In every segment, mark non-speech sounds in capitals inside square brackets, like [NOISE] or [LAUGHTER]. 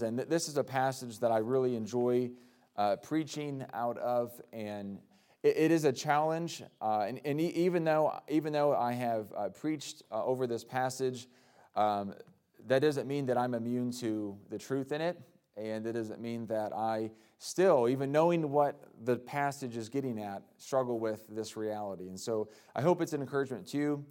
And this is a passage that I really enjoy uh, preaching out of, and it, it is a challenge. Uh, and, and, even though even though I have uh, preached uh, over this passage, um, that doesn't mean that I'm immune to the truth in it, and it doesn't mean that I still, even knowing what the passage is getting at, struggle with this reality. And so I hope it's an encouragement to you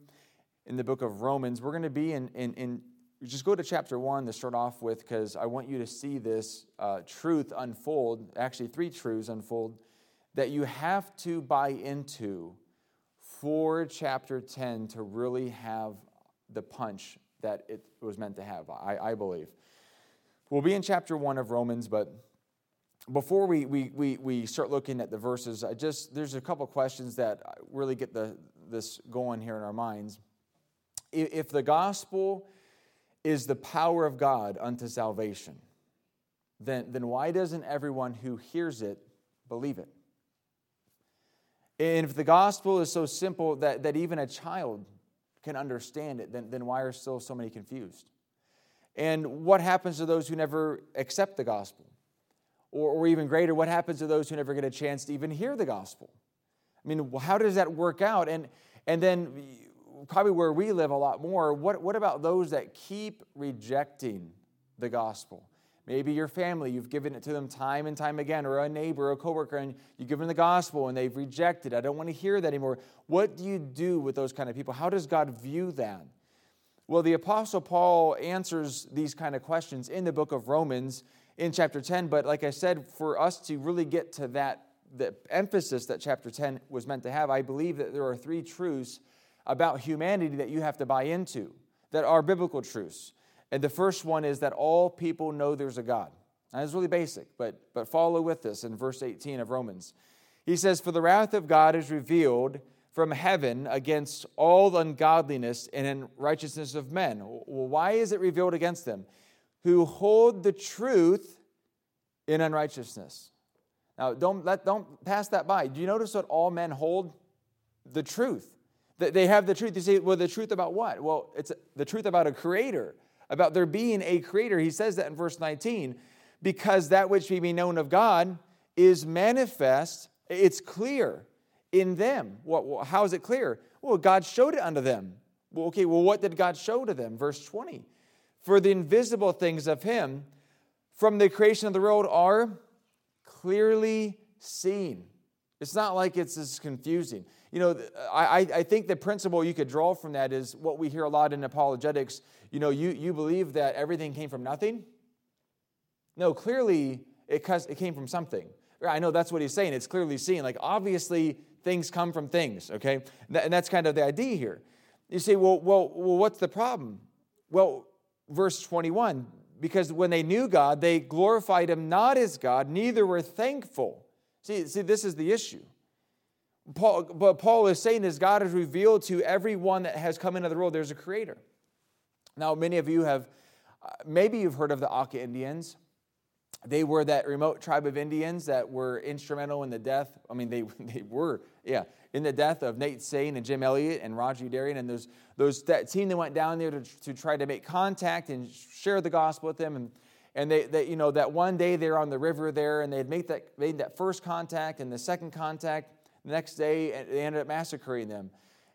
in the book of Romans. We're going to be in, in, in just go to chapter one to start off with, because I want you to see this uh, truth unfold, actually, three truths unfold that you have to buy into for chapter 10 to really have the punch that it was meant to have, I, I believe. We'll be in chapter 1 of Romans, but before we, we, we, we start looking at the verses, I just there's a couple questions that really get the, this going here in our minds. If the gospel is the power of God unto salvation, then, then why doesn't everyone who hears it believe it? And if the gospel is so simple that, that even a child can understand it, then, then why are still so many confused? And what happens to those who never accept the gospel? Or, or even greater, what happens to those who never get a chance to even hear the gospel? I mean, how does that work out? And, and then, probably where we live a lot more, what, what about those that keep rejecting the gospel? Maybe your family, you've given it to them time and time again, or a neighbor, or a coworker, and you've given the gospel and they've rejected. I don't want to hear that anymore. What do you do with those kind of people? How does God view that? Well, the Apostle Paul answers these kind of questions in the book of Romans in chapter 10. But like I said, for us to really get to that, the emphasis that chapter 10 was meant to have, I believe that there are three truths about humanity that you have to buy into that are biblical truths. And the first one is that all people know there's a God. That is really basic, but, but follow with this in verse 18 of Romans. He says, For the wrath of God is revealed from heaven against all ungodliness and unrighteousness of men. Well, why is it revealed against them? Who hold the truth in unrighteousness. Now, don't, let, don't pass that by. Do you notice that all men hold? The truth. They have the truth. You say, well, the truth about what? Well, it's the truth about a creator about there being a creator. He says that in verse 19, because that which we be known of God is manifest, it's clear in them. What, how is it clear? Well, God showed it unto them. Well, okay, well, what did God show to them? Verse 20. For the invisible things of Him from the creation of the world are clearly seen. It's not like it's as confusing. You know, I, I think the principle you could draw from that is what we hear a lot in apologetics. You know, you, you believe that everything came from nothing? No, clearly it, it came from something. I know that's what he's saying. It's clearly seen. Like, obviously, things come from things, okay? And that's kind of the idea here. You say, well, well, well what's the problem? Well, verse 21 because when they knew God, they glorified him not as God, neither were thankful. See, see this is the issue. Paul, but Paul is saying is God has revealed to everyone that has come into the world there's a creator. Now, many of you have, uh, maybe you've heard of the Auca Indians. They were that remote tribe of Indians that were instrumental in the death. I mean, they, [LAUGHS] they were, yeah, in the death of Nate Saint and Jim Elliot and Roger Youderian and those, those that team that went down there to, to try to make contact and share the gospel with them. And, and they, they, you know, that one day they're on the river there and they had made that, made that first contact and the second contact the next day, they ended up massacring them.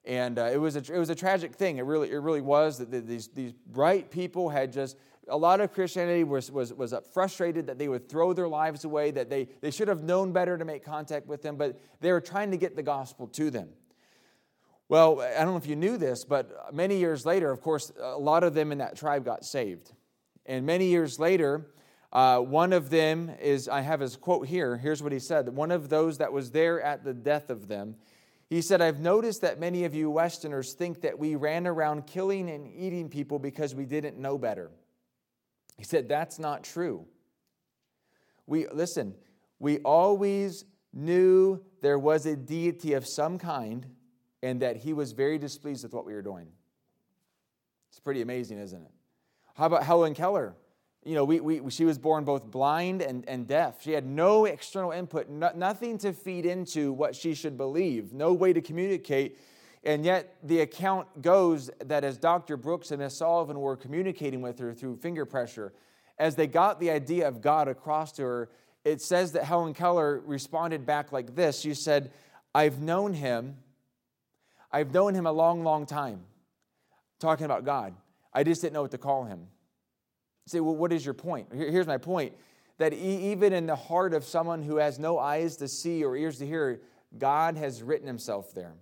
And uh, it, was a, it was a tragic thing. It really, it really was that these, these bright people had just, a lot of Christianity was, was, was frustrated that they would throw their lives away, that they, they should have known better to make contact with them, but they were trying to get the gospel to them. Well, I don't know if you knew this, but many years later, of course, a lot of them in that tribe got saved. And many years later, uh, one of them is, I have his quote here. Here's what he said One of those that was there at the death of them, he said, I've noticed that many of you Westerners think that we ran around killing and eating people because we didn't know better. He said, That's not true. We, listen, we always knew there was a deity of some kind and that he was very displeased with what we were doing. It's pretty amazing, isn't it? How about Helen Keller? You know, we, we, she was born both blind and, and deaf. She had no external input, no, nothing to feed into what she should believe, no way to communicate. And yet, the account goes that as Dr. Brooks and Miss Sullivan were communicating with her through finger pressure, as they got the idea of God across to her, it says that Helen Keller responded back like this. She said, I've known him. I've known him a long, long time, talking about God. I just didn't know what to call him. Say, well, what is your point? Here's my point that even in the heart of someone who has no eyes to see or ears to hear, God has written himself there.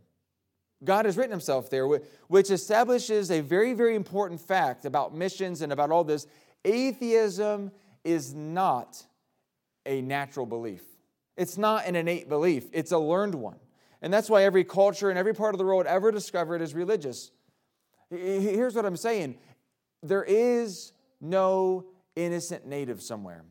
God has written himself there, which establishes a very, very important fact about missions and about all this. Atheism is not a natural belief, it's not an innate belief, it's a learned one. And that's why every culture and every part of the world ever discovered is religious. Here's what I'm saying there is no innocent native somewhere.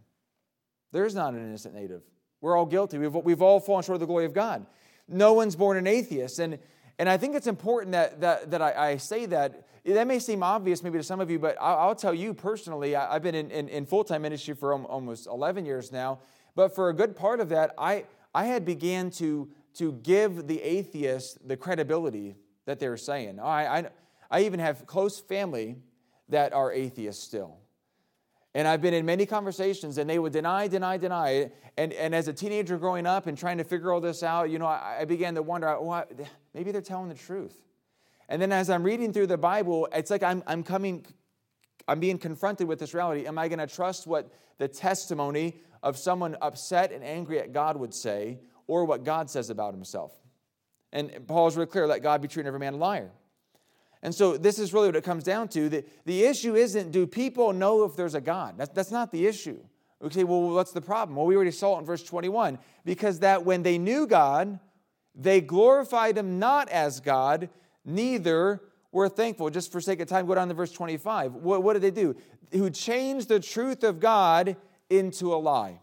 There's not an innocent native. We're all guilty. We've, we've all fallen short of the glory of God. No one's born an atheist. And, and I think it's important that, that, that I, I say that. That may seem obvious maybe to some of you, but I'll, I'll tell you personally, I, have been in, in, in full time ministry for almost 11 years now. But for a good part of that, I, I had began to, to give the atheists the credibility that they're saying. I, I, I even have close family that are atheists still. And I've been in many conversations, and they would deny, deny, deny. And, and as a teenager growing up and trying to figure all this out, you know, I, I began to wonder, well, maybe they're telling the truth. And then as I'm reading through the Bible, it's like I'm, I'm coming, I'm being confronted with this reality. Am I going to trust what the testimony of someone upset and angry at God would say, or what God says about himself? And Paul is really clear let God be true and every man a liar. And so this is really what it comes down to. The, the issue isn't do people know if there's a God? That's, that's not the issue. We say, well, what's the problem? Well, we already saw it in verse 21. Because that when they knew God, they glorified him not as God, neither were thankful. Just for sake of time, go down to verse 25. What, what did they do? Who changed the truth of God into a lie.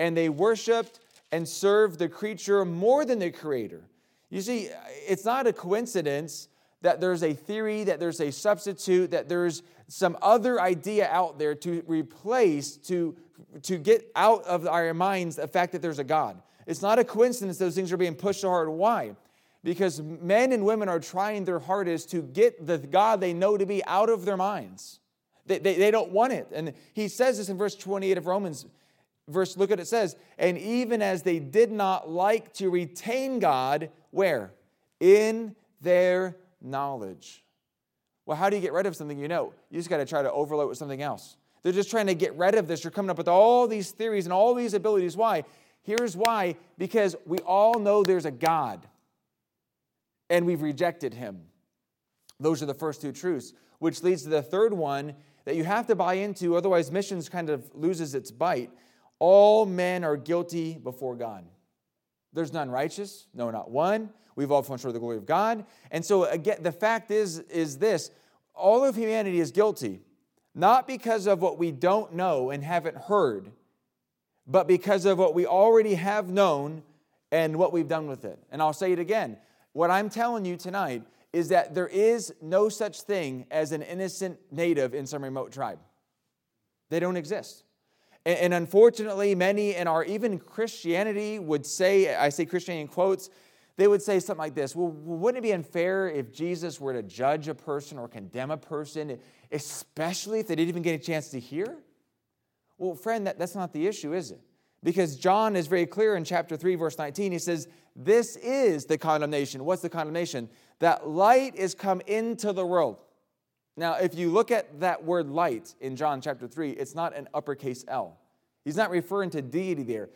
And they worshiped and served the creature more than the creator. You see, it's not a coincidence that there's a theory, that there's a substitute, that there's some other idea out there to replace, to, to get out of our minds the fact that there's a God. It's not a coincidence those things are being pushed so hard. Why? Because men and women are trying their hardest to get the God they know to be out of their minds. They, they, they don't want it. And he says this in verse 28 of Romans. Verse, look at it says, and even as they did not like to retain God, where? In their knowledge. Well, how do you get rid of something you know? You just got to try to overload with something else. They're just trying to get rid of this. You're coming up with all these theories and all these abilities. Why? Here's why because we all know there's a God and we've rejected him. Those are the first two truths, which leads to the third one that you have to buy into, otherwise, missions kind of loses its bite. All men are guilty before God. There's none righteous, no, not one. We've all fallen short of the glory of God. And so, again, the fact is, is this all of humanity is guilty, not because of what we don't know and haven't heard, but because of what we already have known and what we've done with it. And I'll say it again. What I'm telling you tonight is that there is no such thing as an innocent native in some remote tribe. They don't exist. And, unfortunately, many in our even Christianity would say, I say Christianity in quotes, they would say something like this Well, wouldn't it be unfair if Jesus were to judge a person or condemn a person, especially if they didn't even get a chance to hear? Well, friend, that, that's not the issue, is it? Because John is very clear in chapter 3, verse 19. He says, This is the condemnation. What's the condemnation? That light is come into the world. Now, if you look at that word light in John chapter 3, it's not an uppercase L. He's not referring to deity there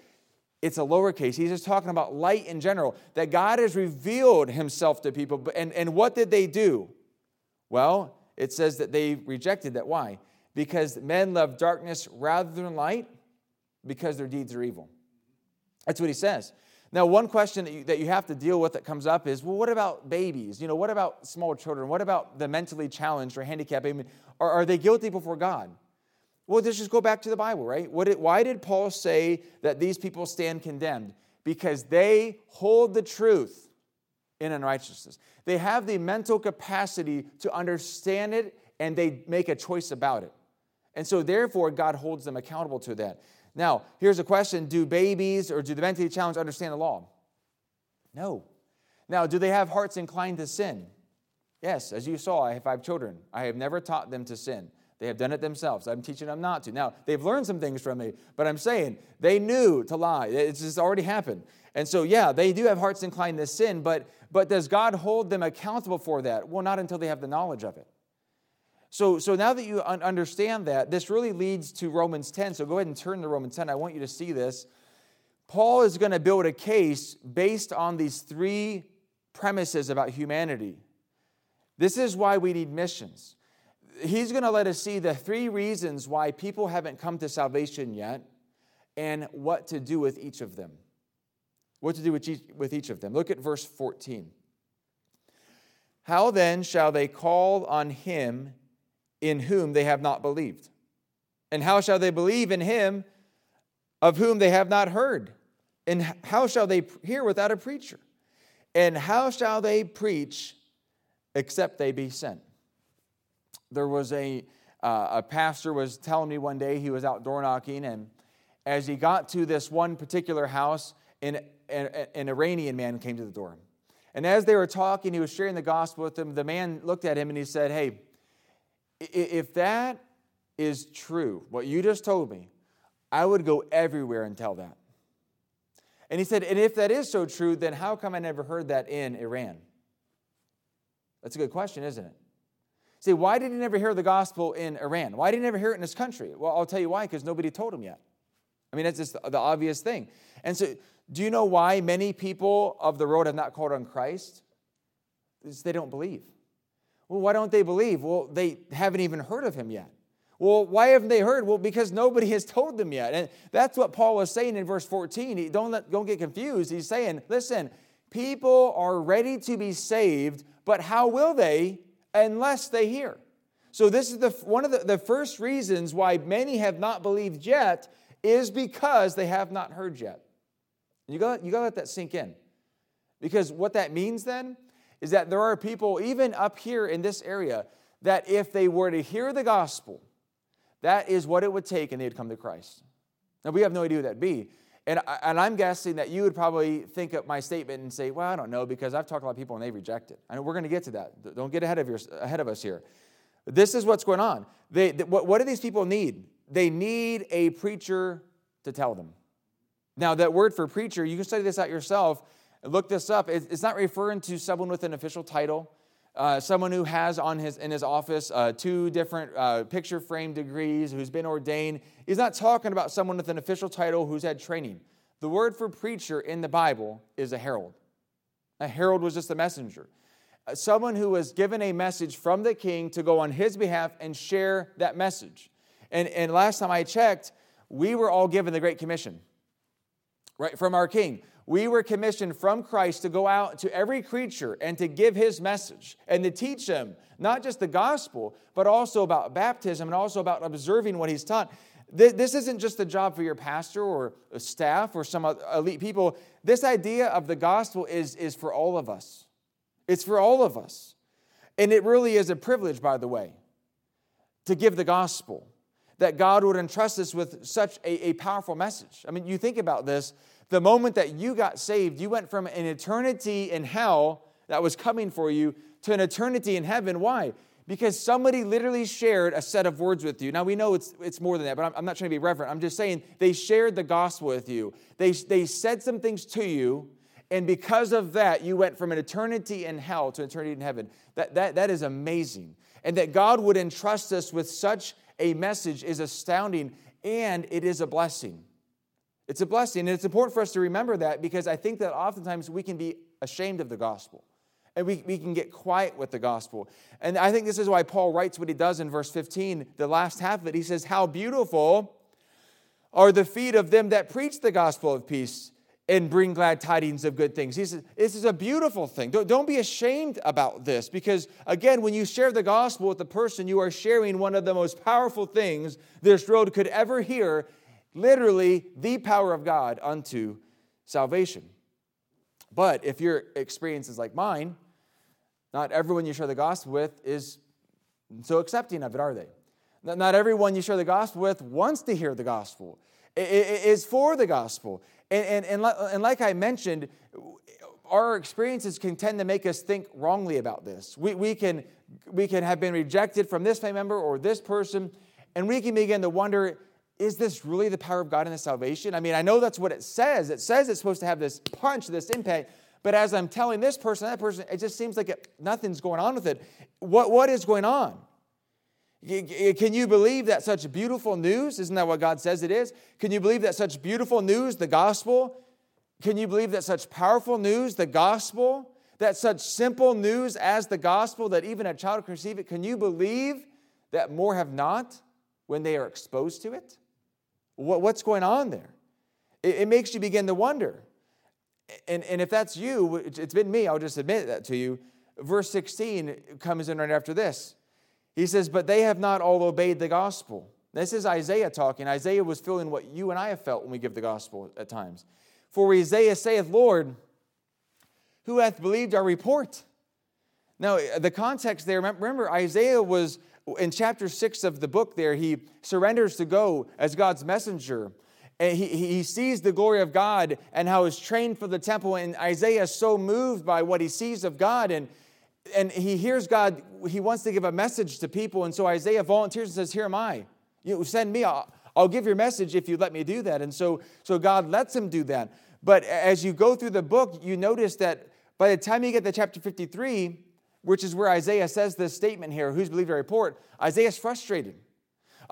it's a lowercase. He's just talking about light in general, that God has revealed himself to people. And, and what did they do? Well, it says that they rejected that. Why? Because men love darkness rather than light, because their deeds are evil. That's what he says. Now, one question that you, that you have to deal with that comes up is well, what about babies? You know, what about small children? What about the mentally challenged or handicapped? I mean, are, are they guilty before God? Well, let's just go back to the Bible, right? Did, why did Paul say that these people stand condemned? Because they hold the truth in unrighteousness. They have the mental capacity to understand it and they make a choice about it. And so, therefore, God holds them accountable to that. Now, here's a question Do babies or do the mentally challenged understand the law? No. Now, do they have hearts inclined to sin? Yes, as you saw, I have five children. I have never taught them to sin. They have done it themselves. I'm teaching them not to. Now, they've learned some things from me, but I'm saying they knew to lie. It's just already happened. And so, yeah, they do have hearts inclined to sin, but, but does God hold them accountable for that? Well, not until they have the knowledge of it. So, so now that you understand that, this really leads to Romans 10. So go ahead and turn to Romans 10. I want you to see this. Paul is going to build a case based on these three premises about humanity. This is why we need missions. He's going to let us see the three reasons why people haven't come to salvation yet and what to do with each of them. What to do with each, with each of them. Look at verse 14. How then shall they call on him in whom they have not believed? And how shall they believe in him of whom they have not heard? And how shall they hear without a preacher? And how shall they preach except they be sent? There was a, uh, a pastor was telling me one day he was out door knocking, and as he got to this one particular house, an, an, an Iranian man came to the door. And as they were talking, he was sharing the gospel with them. The man looked at him and he said, Hey, if that is true, what you just told me, I would go everywhere and tell that. And he said, and if that is so true, then how come I never heard that in Iran? That's a good question, isn't it? See, why did he never hear the gospel in Iran? Why did he never hear it in his country? Well, I'll tell you why, because nobody told him yet. I mean, that's just the obvious thing. And so, do you know why many people of the road have not called on Christ? It's they don't believe. Well, why don't they believe? Well, they haven't even heard of him yet. Well, why haven't they heard? Well, because nobody has told them yet. And that's what Paul was saying in verse 14. He, don't, let, don't get confused. He's saying, listen, people are ready to be saved, but how will they unless they hear? So, this is the, one of the, the first reasons why many have not believed yet is because they have not heard yet. You got, you got to let that sink in. Because what that means then is that there are people, even up here in this area, that if they were to hear the gospel, that is what it would take and they'd come to Christ. Now, we have no idea who that'd be. And, and I'm guessing that you would probably think of my statement and say, well, I don't know, because I've talked to a lot of people and they reject it. I know we're going to get to that. Don't get ahead of, your, ahead of us here. This is what's going on. They, what, what do these people need? They need a preacher to tell them. Now, that word for preacher, you can study this out yourself look this up. It's not referring to someone with an official title, uh, someone who has on his in his office uh, two different uh, picture frame degrees, who's been ordained. He's not talking about someone with an official title who's had training. The word for preacher in the Bible is a herald. A herald was just a messenger. Uh, someone who was given a message from the king to go on his behalf and share that message. And, and last time I checked, we were all given the Great Commission, right, from our king we were commissioned from Christ to go out to every creature and to give his message and to teach them not just the gospel, but also about baptism and also about observing what he's taught. This isn't just a job for your pastor or staff or some elite people. This idea of the gospel is, is for all of us. It's for all of us. And it really is a privilege, by the way, to give the gospel, that God would entrust us with such a, a powerful message. I mean, you think about this the moment that you got saved, you went from an eternity in hell that was coming for you to an eternity in heaven. Why? Because somebody literally shared a set of words with you. Now, we know it's, it's more than that, but I'm, I'm not trying to be reverent. I'm just saying they shared the gospel with you. They, they said some things to you, and because of that, you went from an eternity in hell to eternity in heaven. That, that, that is amazing. And that God would entrust us with such a message is astounding, and it is a blessing. It's a blessing. And it's important for us to remember that because I think that oftentimes we can be ashamed of the gospel and we, we can get quiet with the gospel. And I think this is why Paul writes what he does in verse 15, the last half of it. He says, How beautiful are the feet of them that preach the gospel of peace and bring glad tidings of good things. He says, This is a beautiful thing. Don't, don't be ashamed about this because, again, when you share the gospel with the person, you are sharing one of the most powerful things this world could ever hear literally the power of God unto salvation. But if your experience is like mine, not everyone you share the gospel with is so accepting of it, are they? Not everyone you share the gospel with wants to hear the gospel, is for the gospel. And, and, and, and like I mentioned, our experiences can tend to make us think wrongly about this. We, we, can, we can have been rejected from this family member or this person, and we can begin to wonder is this really the power of God in the salvation? I mean, I know that's what it says. It says it's supposed to have this punch, this impact, but as I'm telling this person, that person, it just seems like it, nothing's going on with it. What, what is going on? Can you believe that such beautiful news? Isn't that what God says it is? Can you believe that such beautiful news, the gospel, can you believe that such powerful news, the gospel, that such simple news as the gospel, that even a child can receive it? Can you believe that more have not when they are exposed to it? What's going on there? It, makes you begin to wonder. And, and if that's you, it's been me, I'll just admit that to you. Verse 16 comes in right after this. He says, But they have not all obeyed the gospel. This is Isaiah talking. Isaiah was feeling what you and I have felt when we give the gospel at times. For Isaiah saith, Lord, who hath believed our report? Now, the context there, remember, Isaiah was in chapter 6 of the book there, he surrenders to go as God's messenger. And he, he sees the glory of God and how he's trained for the temple. And Isaiah is so moved by what he sees of God. And, and he hears God, he wants to give a message to people. And so Isaiah volunteers and says, Here am I. You send me. I'll, I'll give your message if you let me do that. And so, so God lets him do that. But as you go through the book, you notice that by the time you get to chapter 53, which is where Isaiah says this statement here, who's believed our report, Isaiah's frustrated.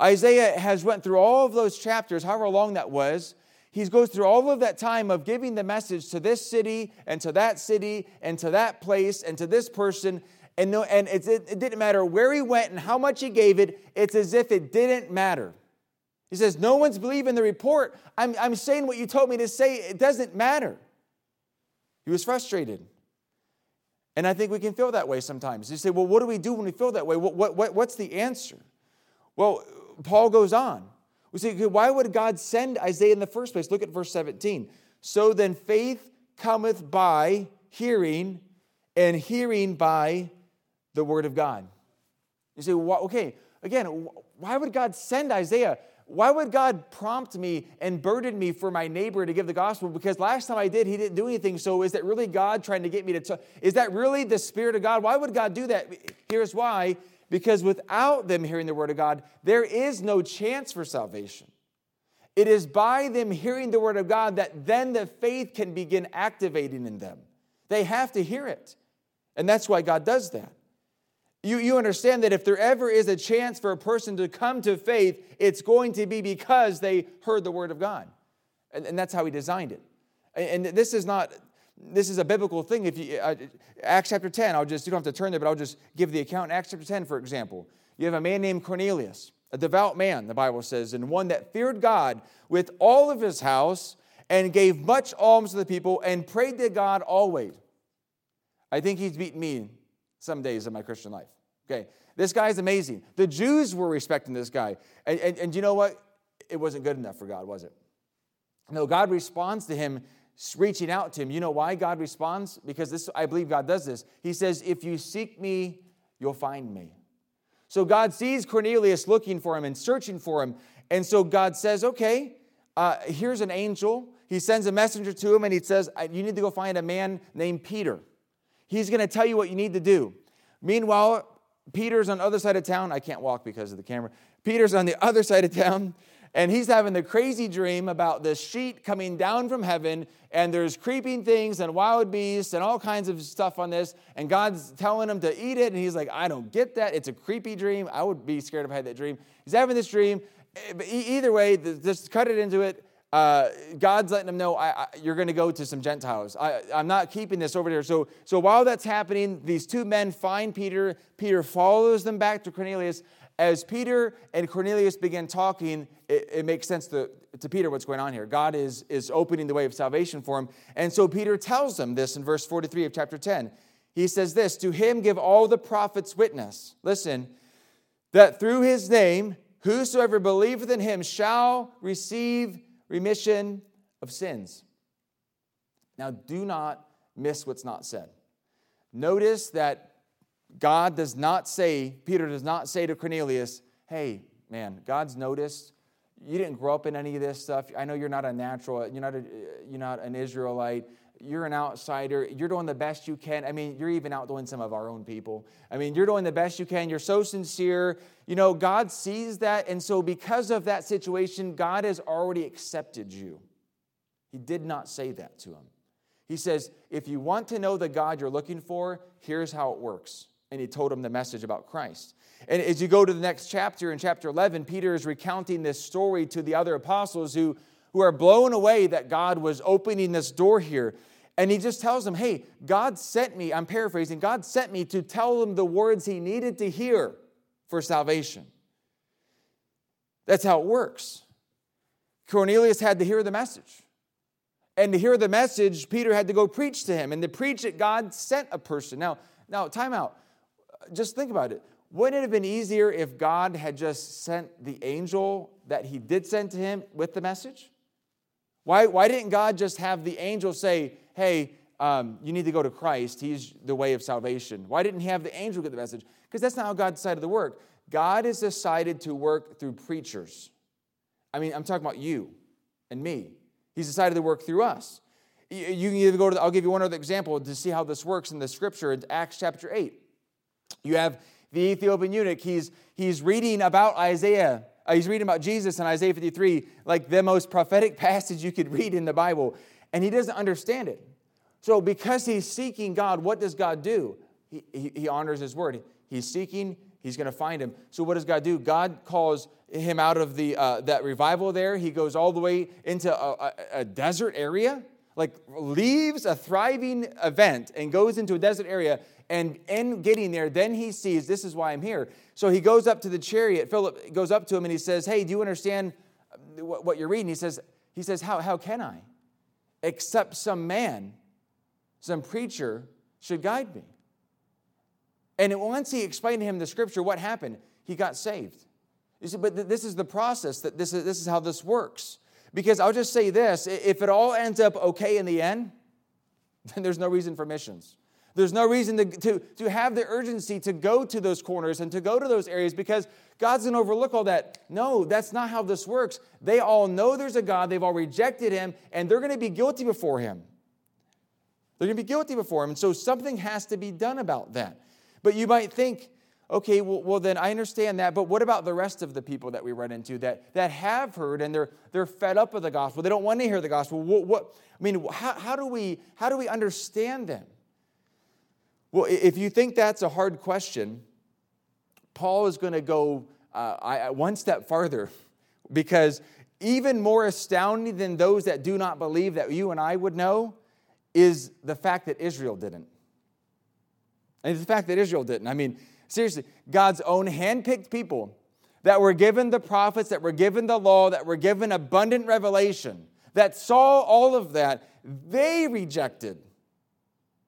Isaiah has went through all of those chapters, however long that was. He goes through all of that time of giving the message to this city and to that city and to that place and to this person. And, no, and it, it didn't matter where he went and how much he gave it, it's as if it didn't matter. He says, No one's believing the report. I'm, I'm saying what you told me to say. It doesn't matter. He was frustrated. And I think we can feel that way sometimes. You say, well, what do we do when we feel that way? What, what, what, what's the answer? Well, Paul goes on. We say, why would God send Isaiah in the first place? Look at verse 17. So then faith cometh by hearing, and hearing by the word of God. You say, well, okay, again, why would God send Isaiah? Why would God prompt me and burden me for my neighbor to give the gospel? Because last time I did, he didn't do anything. So is that really God trying to get me to? Is that really the Spirit of God? Why would God do that? Here's why. Because without them hearing the word of God, there is no chance for salvation. It is by them hearing the word of God that then the faith can begin activating in them. They have to hear it. And that's why God does that. You, you understand that if there ever is a chance for a person to come to faith, it's going to be because they heard the word of God. And, and that's how he designed it. And, and, this is not, this is a biblical thing. If you, uh, Acts chapter 10, I'll just, you don't have to turn there, but I'll just give the account. Acts chapter 10, for example, you have a man named Cornelius, a devout man, the Bible says, and one that feared God with all of his house and gave much alms to the people and prayed to God always. I think he's beaten me some days in my Christian life. Okay, this guy's amazing. The Jews were respecting this guy. And, and, and you know what? It wasn't good enough for God, was it? No, God responds to him reaching out to him. You know why God responds? Because this, I believe God does this. He says, If you seek me, you'll find me. So God sees Cornelius looking for him and searching for him. And so God says, Okay, uh, here's an angel. He sends a messenger to him and he says, You need to go find a man named Peter. He's going to tell you what you need to do. Meanwhile, Peter's on the other side of town. I can't walk because of the camera. Peter's on the [LAUGHS] other side of town, and he's having the crazy dream about this sheet coming down from heaven, and there's creeping things and wild beasts and all kinds of stuff on this, and God's telling him to eat it, and he's like, I don't get that. It's a creepy dream. I would be scared if I had that dream. He's having this dream. Eh, either way, just cut it into it uh, God's letting them know I, I, you're going to go to some Gentiles. I, am not keeping this over there. So, so while that's happening, these two men find Peter. Peter follows them back to Cornelius. As Peter and Cornelius begin talking, it, it makes sense to, to Peter what's going on here. God is, is opening the way of salvation for him. And so Peter tells them this in verse 43 of chapter 10. He says this To him give all the prophets witness. Listen, that through his name, whosoever believeth in him shall receive remission of sins. Now, do not miss what's not said. Notice that God does not say, Peter does not say to Cornelius, hey, man, God's noticed. You didn't grow up in any of this stuff. I know you're not a natural, you're not, a, you're not an Israelite. You're an outsider. You're doing the best you can. I mean, you're even outdoing some of our own people. I mean, you're doing the best you can. You're so sincere. You know, God sees that. And so, because of that situation, God has already accepted you. He did not say that to him. He says, if you want to know the God you're looking for, here's how it works. And he told him the message about Christ. And as you go to the next chapter, in chapter 11, Peter is recounting this story to the other apostles who, who are blown away that God was opening this door here. And he just tells them, hey, God sent me, I'm paraphrasing, God sent me to tell them the words he needed to hear for salvation. That's how it works. Cornelius had to hear the message. And to hear the message, Peter had to go preach to him. And to preach it, God sent a person. Now, now, time out. Just think about it. Wouldn't it have been easier if God had just sent the angel that he did send to him with the message? Why, why didn't God just have the angel say, hey, um, you need to go to Christ. He's the way of salvation. Why didn't he have the angel get the message? Because that's not how God decided to work. God has decided to work through preachers. I mean, I'm talking about you and me. He's decided to work through us. You can either go to, the, I'll give you one other example to see how this works in the scripture. It's Acts chapter 8. You have the Ethiopian eunuch. He's, he's reading about Isaiah. Uh, he's reading about Jesus in Isaiah 53, like the most prophetic [LAUGHS] passage you could read in the Bible and he doesn't understand it. So, because he's seeking God, what does God do? He, he, he honors his word. He's seeking, he's going to find him. So, what does God do? God calls him out of the, uh, that revival there. He goes all the way into a, a, a desert area, like leaves a thriving event and goes into a desert area. And in getting there, then he sees, this is why I'm here. So he goes up to the chariot. Philip goes up to him and he says, Hey, do you understand uh, what you're reading? He says, he says how, how can I? except some man, some preacher, should guide me. And once he explained to him the scripture, what happened? He got saved. You see, but this is the process, that this is, this is how this works. Because I'll just say this if it all ends up okay in the end, [LAUGHS] then there's no reason for missions. There's no reason to, to, to have the urgency to go to those corners and to go to those areas because God's going to overlook all that. No, that's not how this works. They all know there's a God, they've all rejected him, and they're going to be guilty before him. They're going to be guilty before him. And so something has to be done about that. But you might think, okay, well, well, then I understand that, but what about the rest of the people that we run into that, that have heard and they're, they're fed up with the gospel? They don't want to hear the gospel. What, what I mean, how, how, do we, how do we understand them? Well, if you think that's a hard question, Paul is going to go uh, one step farther [LAUGHS] because even more astounding than those that do not believe that you and I would know is the fact that Israel didn't. And the fact that Israel didn't. I mean, seriously, God's own handpicked people that were given the prophets, that were given the law, that were given abundant revelation, that saw all of that, they rejected.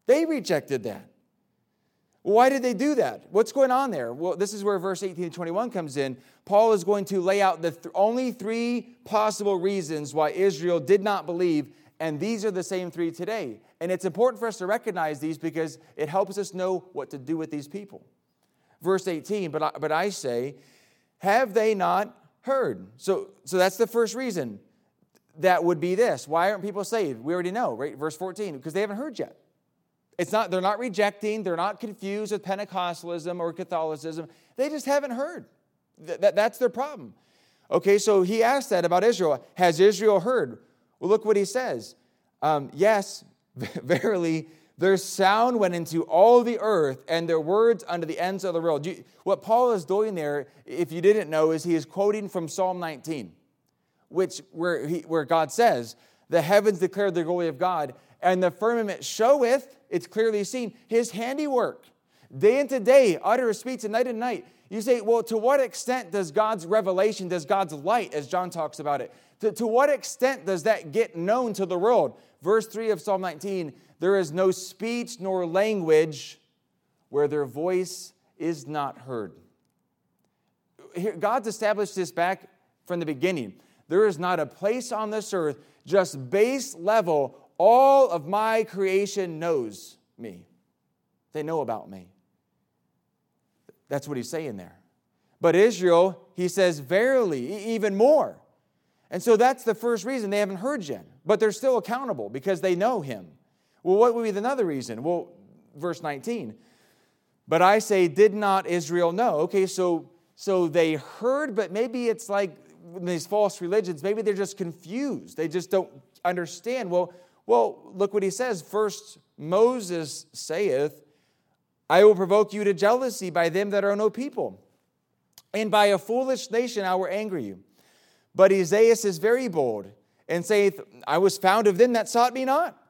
They rejected that. Why did they do that? What's going on there? Well, this is where verse 18 to 21 comes in. Paul is going to lay out the th- only three possible reasons why Israel did not believe, and these are the same three today. And it's important for us to recognize these because it helps us know what to do with these people. Verse 18, but I, but I say, have they not heard? So, so that's the first reason. That would be this. Why aren't people saved? We already know, right? Verse 14, because they haven't heard yet. It's not, they're not rejecting, they're not confused with Pentecostalism or Catholicism. They just haven't heard. That, that's their problem. Okay, so he asked that about Israel. Has Israel heard? Well, look what he says. Um, yes, [LAUGHS] verily, their sound went into all the earth, and their words unto the ends of the world. You, what Paul is doing there, if you didn't know, is he is quoting from Psalm 19, which where, he, where God says, The heavens declare the glory of God, and the firmament showeth, it's clearly seen, his handiwork. Day into day, utter speech, and night and night. You say, well, to what extent does God's revelation, does God's light, as John talks about it, to, to what extent does that get known to the world? Verse 3 of Psalm 19 there is no speech nor language where their voice is not heard. Here, God's established this back from the beginning. There is not a place on this earth, just base level, all of my creation knows me. They know about me. That's what he's saying there. But Israel, he says, verily, even more. And so that's the first reason they haven't heard yet. But they're still accountable because they know him. Well, what would be another reason? Well, verse 19. But I say, did not Israel know? Okay, so so they heard, but maybe it's like these false religions, maybe they're just confused. They just don't understand. Well, well, look what he says. First, Moses saith, I will provoke you to jealousy by them that are no people, and by a foolish nation I will anger you. But Isaiah is very bold, and saith, I was found of them that sought me not,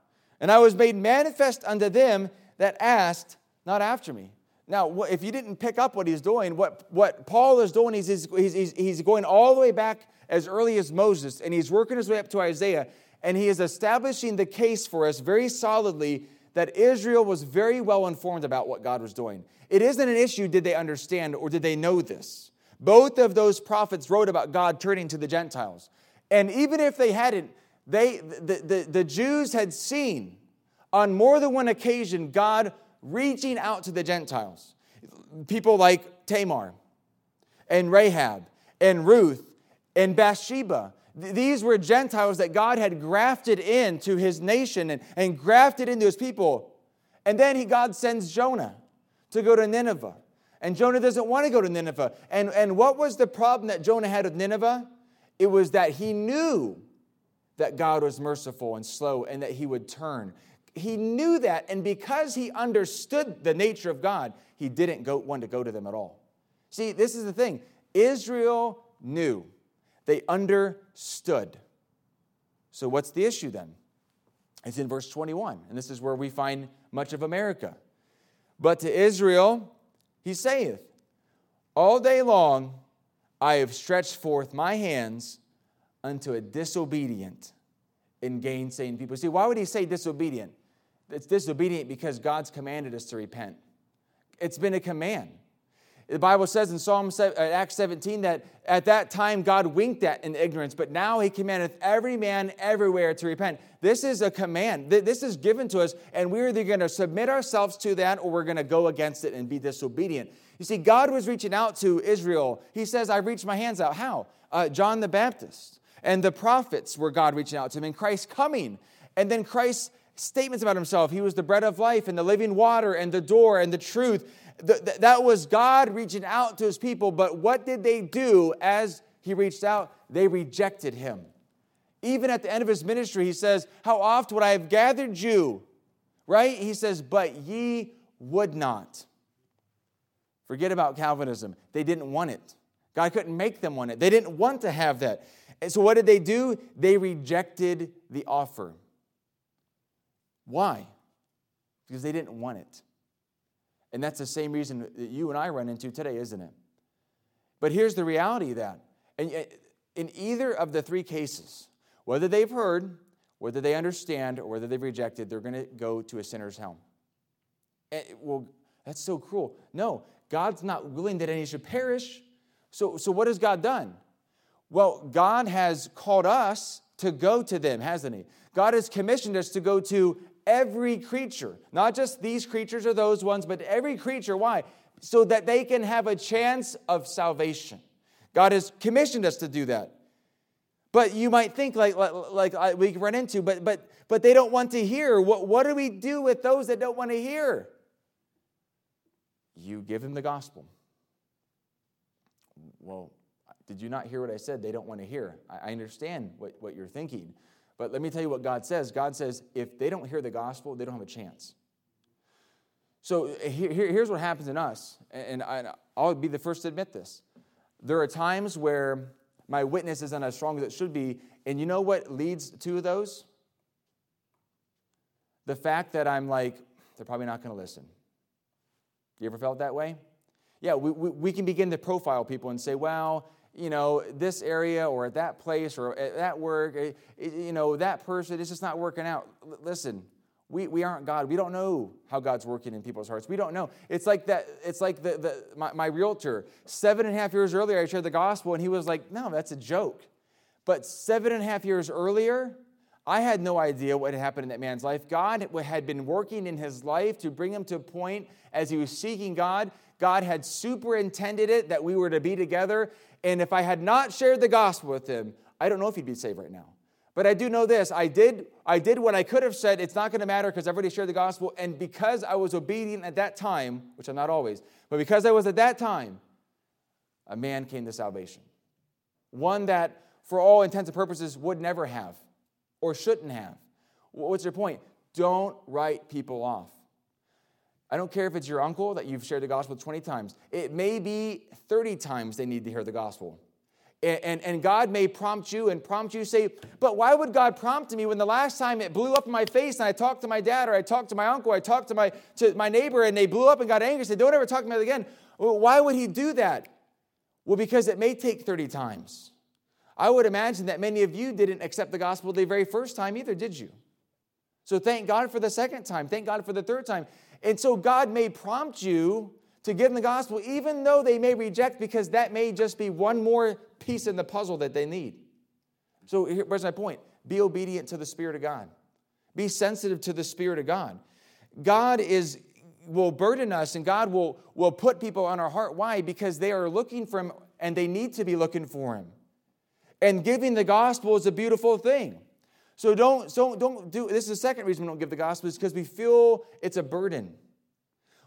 and I was made manifest unto them that asked not after me. Now, if you didn't pick up what he's doing, what, what Paul is doing is he's, he's, he's going all the way back as early as Moses, and he's working his way up to Isaiah, and he is establishing the case for us very solidly that Israel was very well informed about what God was doing. It isn't an issue, did they understand or did they know this? Both of those prophets wrote about God turning to the Gentiles. And even if they hadn't, they, the, the, the Jews had seen on more than one occasion God reaching out to the Gentiles. People like Tamar and Rahab and Ruth and Bathsheba. These were Gentiles that God had grafted into his nation and, and grafted into his people. And then he, God sends Jonah to go to Nineveh. And Jonah doesn't want to go to Nineveh. And, and what was the problem that Jonah had with Nineveh? It was that he knew that God was merciful and slow and that he would turn. He knew that, and because he understood the nature of God, he didn't go, want to go to them at all. See, this is the thing Israel knew, they understood. So, what's the issue then? It's in verse 21, and this is where we find much of America. But to Israel, he saith, All day long I have stretched forth my hands unto a disobedient and gainsaying people. See, why would he say disobedient? It's disobedient because God's commanded us to repent. It's been a command. The Bible says in Psalm uh, Acts 17 that at that time God winked at in ignorance, but now he commandeth every man everywhere to repent. This is a command. This is given to us, and we're either going to submit ourselves to that or we're going to go against it and be disobedient. You see, God was reaching out to Israel. He says, I reached my hands out. How? Uh, John the Baptist and the prophets were God reaching out to him, and Christ coming. And then Christ statements about himself. He was the bread of life and the living water and the door and the truth. that was God reaching out to his people. But what did they do as he reached out? They rejected him. Even at the end of his ministry, he says, How oft would I have gathered you? Right? He says, But ye would not. Forget about Calvinism. They didn't want it. God couldn't make them want it. They didn't want to have that. And so what did they do? They rejected the offer. Why? Because they didn't want it. And that's the same reason that you and I run into today, isn't it? But here's the reality of that. And in either of the three cases, whether they've heard, whether they understand, or whether they've rejected, they're going to go to a sinner's hell. And, eh, well, that's so cruel. No, God's not willing that any should perish. So, so what has God done? Well, God has called us to go to them, hasn't He? God has commissioned us to go to every creature, not just these creatures or those ones, but every creature. Why? So that they can have a chance of salvation. God has commissioned us to do that. But you might think, like, like, like we run into, but, but, but they don't want to hear. What, what do we do with those that don't want to hear? You give them the gospel. Well, did you not hear what I said? They don't want to hear. I understand what, what you're thinking. But let me tell you what God says God says, if they don't hear the gospel, they don't have a chance. So here, here's what happens in us, and I'll be the first to admit this. There are times where my witness isn't as strong as it should be, and you know what leads to those? The fact that I'm like, they're probably not going to listen. You ever felt that way? Yeah, we, we, we can begin to profile people and say, well, you know, this area or at that place or at that work, eh, eh, you know, that person, it's just not working out. listen, we, we aren't God. We don't know how God's working in people's hearts. We don't know. It's like that, it's like the, the my, my realtor, seven and a half years earlier, I shared the gospel and he was like, no, that's a joke. But seven and a half years earlier, I had no idea what had happened in that man's life. God had been working in his life to bring him to a point as he was seeking God. God had superintended it that we were to be together. And if I had not shared the gospel with him, I don't know if he'd be saved right now. But I do know this I did, I did what I could have said. It's not going to matter because I've already shared the gospel. And because I was obedient at that time, which I'm not always, but because I was at that time, a man came to salvation. One that, for all intents and purposes, would never have or shouldn't have. What's your point? Don't write people off. I don't care if it's your uncle that you've shared the gospel 20 times. It may be 30 times they need to hear the gospel. And, and, and, God may prompt you and prompt you, say, but why would God prompt me when the last time it blew up in my face and I talked to my dad or I talked to my uncle, I talked to my, to my neighbor and they blew up and got angry, and said, don't ever talk to me again. Well, why would he do that? Well, because it may take 30 times. I would imagine that many of you didn't accept the gospel the very first time either, did you? So thank God for the second time. Thank God for the third time. And so God may prompt you to give them the gospel, even though they may reject, because that may just be one more piece in the puzzle that they need. So here's my point be obedient to the Spirit of God, be sensitive to the Spirit of God. God is will burden us and God will, will put people on our heart. Why? Because they are looking for Him and they need to be looking for Him. And giving the gospel is a beautiful thing. So don't, don't, don't do this is the second reason we don't give the gospel, is because we feel it's a burden.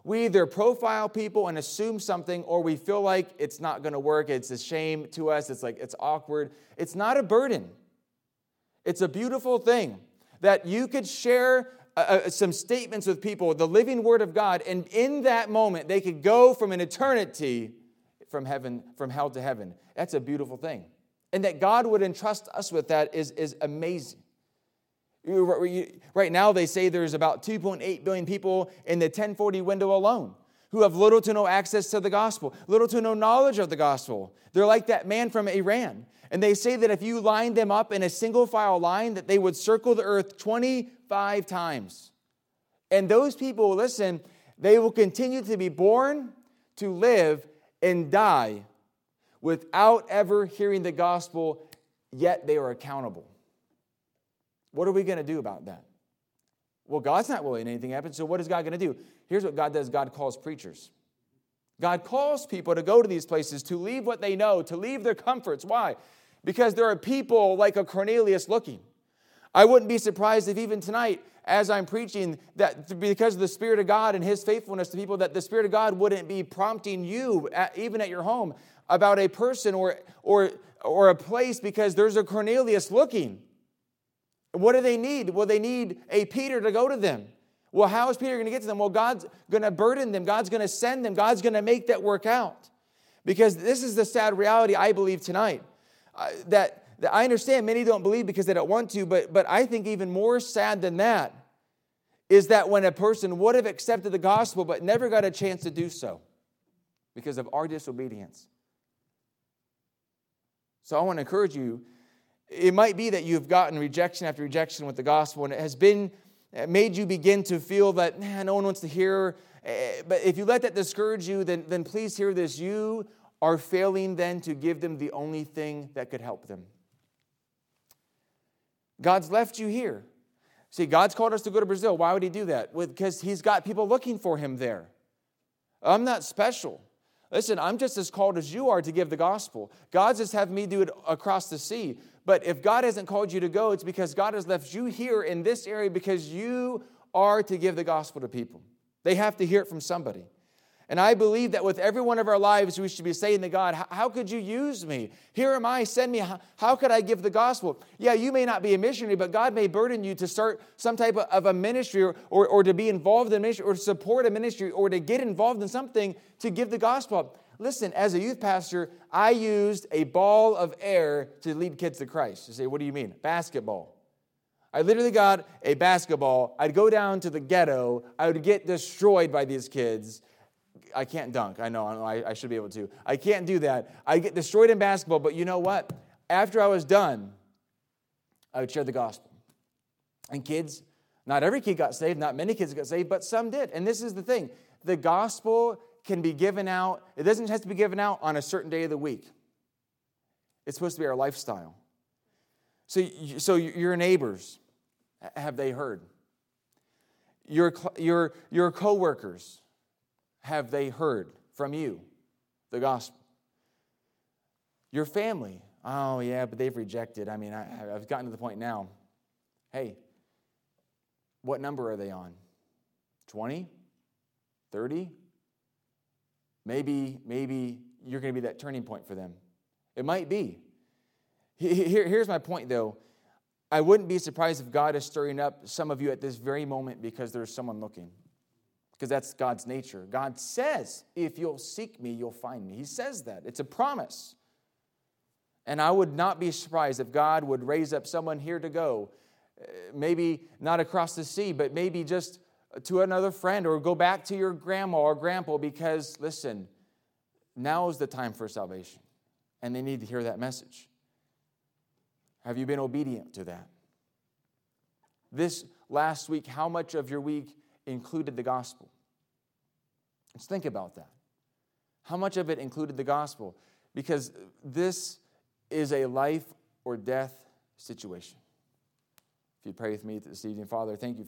We either profile people and assume something, or we feel like it's not going to work. It's a shame to us. It's like it's awkward. It's not a burden. It's a beautiful thing that you could share uh, uh some statements with people, the living word of God, and in that moment they could go from an eternity from heaven, from hell to heaven. That's a beautiful thing. And that God would entrust us with that is, is amazing. Right now, they say there's about 2.8 billion people in the 1040 window alone who have little to no access to the gospel, little to no knowledge of the gospel. They're like that man from Iran. And they say that if you line them up in a single file line, that they would circle the earth 25 times. And those people, listen, they will continue to be born, to live, and die without ever hearing the gospel, yet they are accountable. What are we going to do about that? Well, God's not willing anything happens, so what is God going to do? Here's what God does God calls preachers. God calls people to go to these places, to leave what they know, to leave their comforts. Why? Because there are people like a Cornelius looking. I wouldn't be surprised if even tonight, as I'm preaching, that because of the Spirit of God and His faithfulness to people, that the Spirit of God wouldn't be prompting you, at, even at your home, about a person or, or, or a place because there's a Cornelius looking. What do they need? Well, they need a Peter to go to them. Well, how is Peter going to get to them? Well, God's going to burden them, God's going to send them, God's going to make that work out. Because this is the sad reality, I believe, tonight. Uh, that, that I understand many don't believe because they don't want to, but, but I think even more sad than that is that when a person would have accepted the gospel but never got a chance to do so because of our disobedience. So I want to encourage you it might be that you've gotten rejection after rejection with the gospel, and it has been made you begin to feel that nah, no one wants to hear. Eh, but if you let that discourage you, then, then please hear this. You are failing then to give them the only thing that could help them. God's left you here. See, God's called us to go to Brazil. Why would He do that? Because He's got people looking for Him there. I'm not special. Listen, I'm just as called as you are to give the gospel. God's just having me do it across the sea. But if God hasn't called you to go, it's because God has left you here in this area because you are to give the gospel to people. They have to hear it from somebody. And I believe that with every one of our lives, we should be saying to God, How could you use me? Here am I, send me. How could I give the gospel? Yeah, you may not be a missionary, but God may burden you to start some type of a ministry or, or, or to be involved in a ministry or to support a ministry or to get involved in something to give the gospel. Listen, as a youth pastor, I used a ball of air to lead kids to Christ. You say, what do you mean? Basketball. I literally got a basketball. I'd go down to the ghetto. I would get destroyed by these kids. I can't dunk. I know, I, I should be able to. I can't do that. I get destroyed in basketball, but you know what? After I was done, I would share the gospel. And kids, not every kid got saved, not many kids got saved, but some did. And this is the thing the gospel can be given out, it doesn't have to be given out on a certain day of the week. It's supposed to be our lifestyle. So, so your neighbors, have they heard? Your, your, your coworkers, have they heard from you the gospel? Your family, Oh, yeah, but they've rejected. I mean, I, I've gotten to the point now. Hey, what number are they on? 20? 30? Maybe, maybe you're going to be that turning point for them. It might be. Here, here's my point, though. I wouldn't be surprised if God is stirring up some of you at this very moment because there's someone looking. Because that's God's nature. God says, if you'll seek me, you'll find me. He says that. It's a promise. And I would not be surprised if God would raise up someone here to go, uh, maybe not across the sea, but maybe just to another friend or go back to your grandma or grandpa because, listen, now is the time for salvation. And they need to hear that message. Have you been obedient to that? This last week, how much of your week included the gospel? Let's think about that. How much of it included the gospel? Because this is a life or death situation. If you pray with me this evening, Father, thank you.